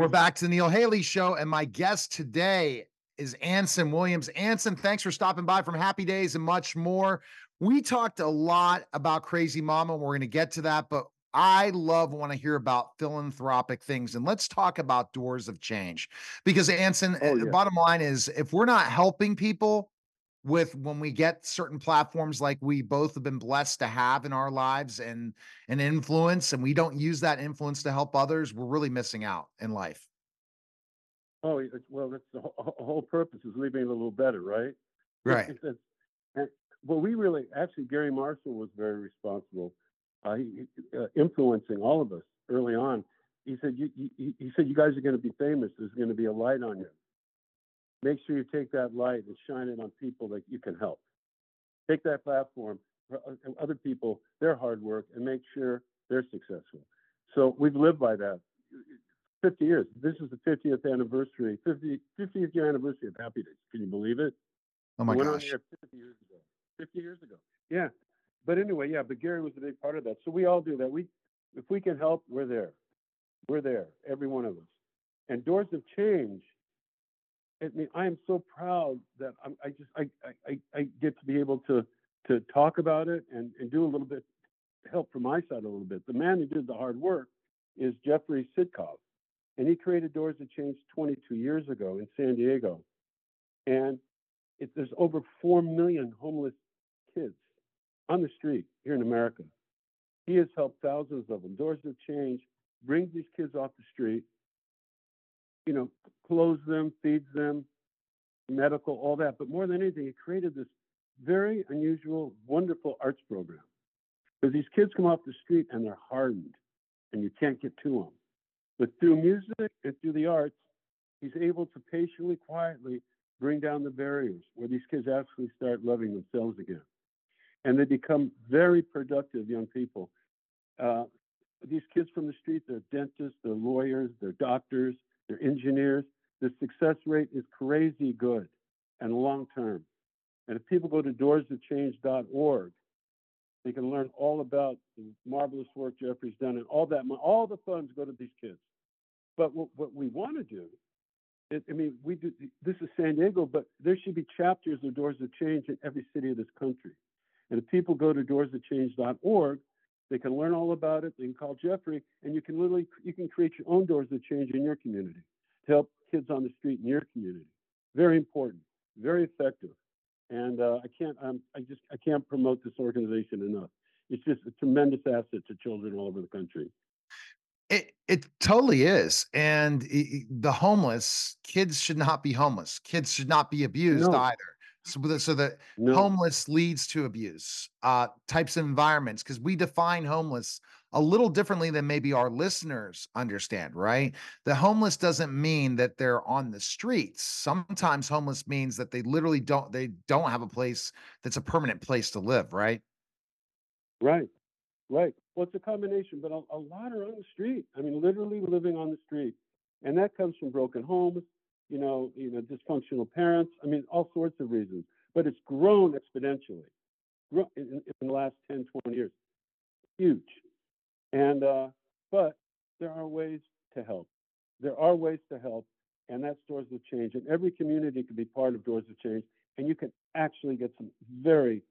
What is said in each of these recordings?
We're back to the Neil Haley Show, and my guest today is Anson Williams. Anson, thanks for stopping by from Happy Days and much more. We talked a lot about Crazy Mama. We're going to get to that, but I love when I hear about philanthropic things. And let's talk about Doors of Change. Because, Anson, Oh, the yeah. bottom line is if we're not helping people with when we get certain platforms like we both have been blessed to have in our lives and an influence, and we don't use that influence to help others, we're really missing out in life. Oh, it's, well, that's the whole, purpose is leaving it a little better, right? Right. It's- it's- well, we really, actually, Garry Marshall was very responsible, uh, he, uh, influencing all of us early on. He said, you, you, he said, you guys are going to be famous. There's going to be a light on you. Make sure you take that light and shine it on people that you can help. Take that platform for uh, other people, their hard work, and make sure they're successful. So we've lived by that. 50 years. This is the 50th anniversary, 50, 50th year anniversary of Happy Days. Can you believe it? Oh my It went gosh. on air 50 years ago. 50 years ago. Yeah. But anyway, yeah, but Garry was a big part of that. So we all do that. We, if we can help, we're there. We're there, every one of us. And Doors of Change, I mean, I am so proud that I'm, I just, I, I, I, get to be able to, to talk about it and, and do a little bit, help from my side a little bit. The man who did the hard work is Jeffrey Sitcov. And he created Doors of Change 22 years ago in San Diego. And it, there's over 4 million homeless kids on the street here in America. He has helped thousands of them. Doors of Change brings these kids off the street, you know, clothes them, feeds them, medical, all that. But more than anything, he created this very unusual, wonderful arts program. Because these kids come off the street and they're hardened and you can't get to them. But through music and through the arts, he's able to patiently, quietly bring down the barriers where these kids actually start loving themselves again. And they become very productive young people. Uh, these kids from the street, they're dentists, they're lawyers, they're doctors, they're engineers. The success rate is crazy good and long term. And if people go to doorsofchange.org, they can learn all about the marvelous work Jeffrey's done and all that. All the funds go to these kids. But what, what we want to do, it, I mean, we do. This is San Diego, but there should be chapters of Doors of Change in every city of this country. And if people go to doorsofchange.org, they can learn all about it. They can call Jeffrey, and you can literally you can create your own Doors of Change in your community to help kids on the street in your community. Very important, very effective, and uh, I can't um, I just I can't promote this organization enough. It's just a tremendous asset to children all over the country. It it totally is. And i- i- the homeless kids should not be homeless. Kids should not be abused No. either. So the, so the No, homeless leads to abuse uh types of environments because we define homeless a little differently than maybe our listeners understand, right? The homeless doesn't mean that they're on the streets. Sometimes homeless means that they literally don't they don't have a place that's a permanent place to live, right? Right, right. Well, it's a combination, but a, a lot are on the street. I mean, literally living on the street, and that comes from broken homes, you know, you know, dysfunctional parents. I mean, all sorts of reasons. But it's grown exponentially in, in the last 10, 20 years. Huge. And uh, but there are ways to help. There are ways to help, and that's Doors of Change. And every community can be part of Doors of Change, and you can actually get some very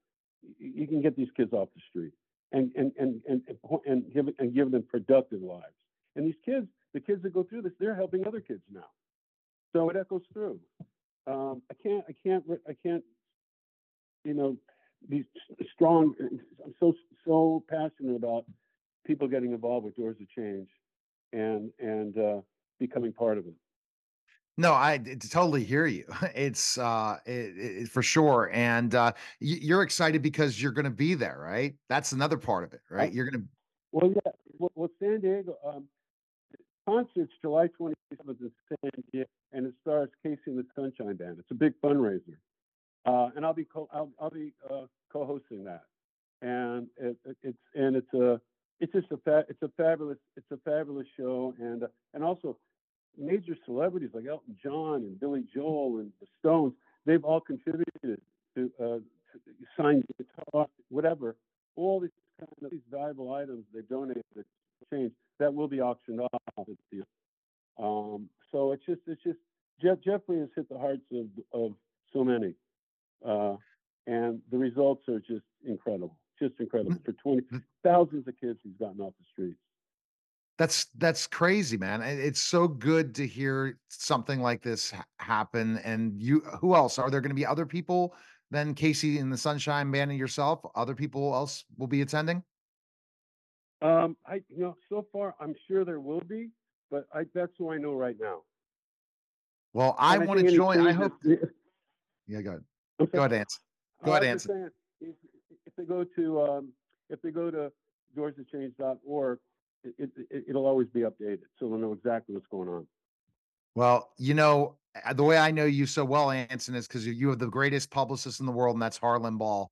you can get these kids off the street and and and and and give and give them productive lives. And these kids, the kids that go through this, they're helping other kids now. So it echoes through. Um, I can't, I can't, I can't, you know, be strong. I'm so so passionate about people getting involved with Doors of Change, and and uh, becoming part of it. No, I totally hear you. It's uh it, it, for sure. And uh you're excited because you're going to be there, right? That's another part of it, right? I- You're going to Well, yeah. Well, well San Diego um, concerts July 27th in San Diego, and it stars KC and the Sunshine Band. It's a big fundraiser, uh, and I'll be co- I'll, I'll be uh, co-hosting that. And it, it, it's and it's a it's just a fa- it's a fabulous it's a fabulous show, and uh, and also major celebrities like Elton John and Billy Joel and the Stones. They've all contributed to, uh, to signed guitar, whatever. All these kind of these valuable items they've donated change that will be auctioned off at the Um, so it's just it's just Jeff Jeffrey has hit the hearts of of so many, uh, and the results are just incredible, just incredible. For twenty thousands of kids, he's gotten off the streets. That's that's crazy, man. It's so good to hear something like this happen. And you, who else? Are there going to be other people than KC and the Sunshine Band and yourself? Other people else will be attending? Um, I you know so far I'm sure there will be, but I that's who I know right now. Well, I want to join. I hope. yeah, go ahead. Go ahead, Anson. Go ahead, Anson. If, if they go to um, if they go to doorstochange.org, it, it, it'll always be updated, so they'll know exactly what's going on. Well, you know, the way I know you so well, Anson, is because you have the greatest publicist in the world, and that's Harlan Boll.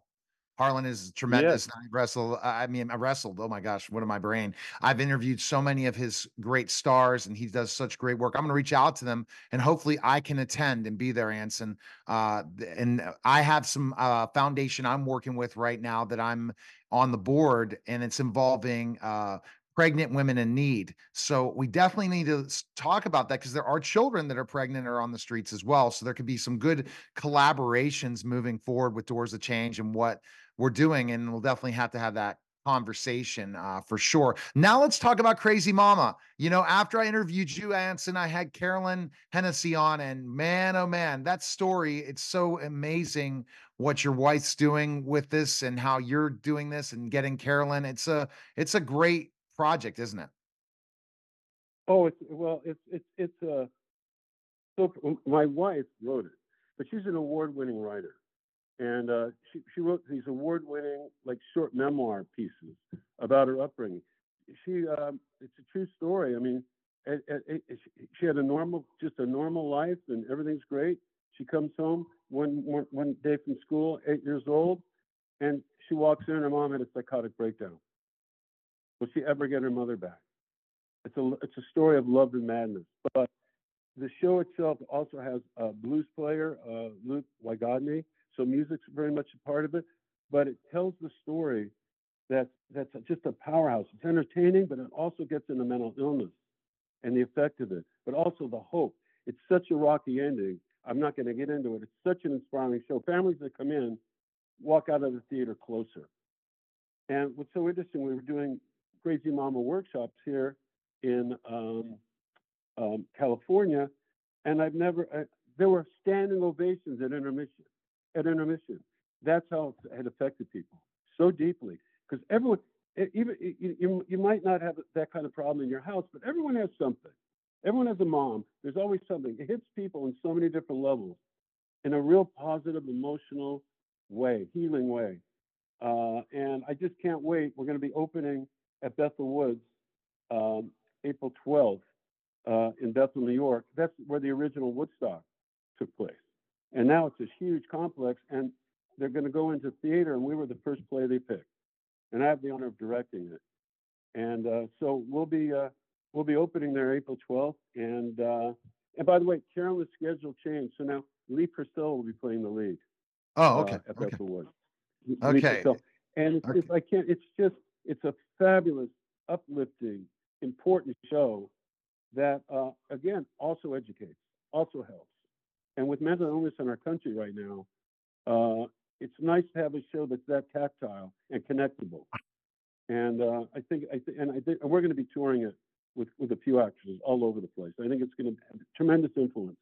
Harlan is tremendous. Yes. I wrestled. I mean, I wrestled. Oh my gosh, what am my brain? I've interviewed so many of his great stars, and he does such great work. I'm going to reach out to them, and hopefully, I can attend and be there, Anson. Uh, and I have some uh, foundation I'm working with right now that I'm on the board, and it's involving uh, pregnant women in need. So we definitely need to talk about that because there are children that are pregnant or on the streets as well. So there could be some good collaborations moving forward with Doors of Change and what we're doing. And we'll definitely have to have that conversation uh, for sure. Now let's talk about Crazy Mama. You know, after I interviewed you, Anson, I had Carolyn Hennessy on, and man, oh man, that story, it's so amazing what your wife's doing with this and how you're doing this and getting Carolyn. It's a it's a great project, isn't it? Oh, it's well, it's it's it's uh so my wife wrote it, but she's an award-winning writer, and uh, she she wrote these award-winning like short memoir pieces about her upbringing. She um, it's a true story. I mean, it, it, it, she had a normal, just a normal life, and everything's great. She comes home one one, one day from school, eight years old, and she walks in. Her mom had a psychotic breakdown Will she ever get her mother back? It's a it's a story of love and madness. But the show itself also has a blues player, uh, Luke Wygodny, so music's very much a part of it. But it tells the story that that's just a powerhouse. It's entertaining, but it also gets into mental illness and the effect of it, but also the hope. It's such a rocky ending. I'm not going to get into it. It's such an inspiring show. Families that come in walk out of the theater closer. And what's so interesting, we were doing Crazy Mama workshops here in um, um, California, and I've never. Uh, there were standing ovations at intermission. At intermission, that's how it had affected people so deeply because everyone. Even you, you, might not have that kind of problem in your house, but everyone has something. Everyone has a mom. There's always something. It hits people in so many different levels, in a real positive, emotional way, healing way. Uh, and I just can't wait. We're going to be opening at Bethel Woods, um, April 12th, uh, in Bethel, New York. That's where the original Woodstock took place. And now it's this huge complex, and they're going to go into theater, and we were the first play they picked. And I have the honor of directing it. And uh, so we'll be uh, we'll be opening there April 12th. And uh, and by the way, Carolyn's schedule changed, so now Lee Purcell will be playing the lead. Oh, okay. at Bethel okay. Woods. Okay. And it's, okay. I can't. It's just it's a fabulous, uplifting, important show that, uh, again, also educates, also helps. And with mental illness in our country right now, uh, it's nice to have a show that's that tactile and connectable. And uh, I think, I th- and I think we're going to be touring it with with a few actors all over the place. I think it's going to have tremendous influence.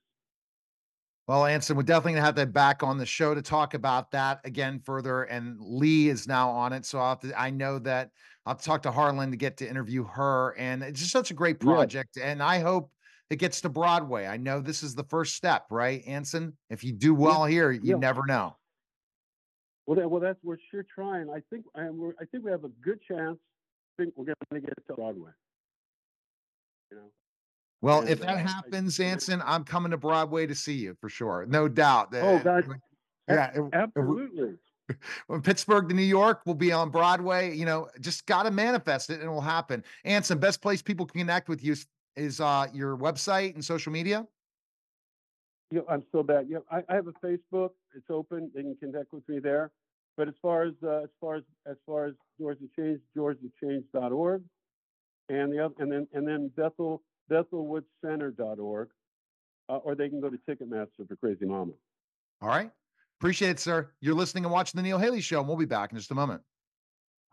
Well, Anson, we're definitely gonna have that back on the show to talk about that again further. And Lee is now on it, so I'll to, i know that I'll talk to Harlan to get to interview her. And it's just such a great project, yeah. and I hope it gets to Broadway. I know this is the first step, right, Anson? If you do well yeah. here, you yeah. never know. Well, that, well, that's we're sure trying. I think I, I think we have a good chance. I think we're going to get to Broadway. You know. Well, and, if that uh, happens, I, Anson, I'm coming to Broadway to see you for sure, no doubt. Oh, God. Yeah, absolutely. When Pittsburgh to New York will be on Broadway, you know, just got to manifest it and it will happen. Anson, best place people can connect with you is, is uh, your website and social media. You know, I'm so bad. Yeah, I, I, have a Facebook. It's open. They can connect with me there. But as far as uh, as far as as far as Doors of Change, doorsofchange.org. and the other, and then and then Bethel BethelwoodsCenter.org, uh, or they can go to Ticketmaster for Crazy Mama. All right. Appreciate it, sir. You're listening and watching the Neil Haley Show, and we'll be back in just a moment.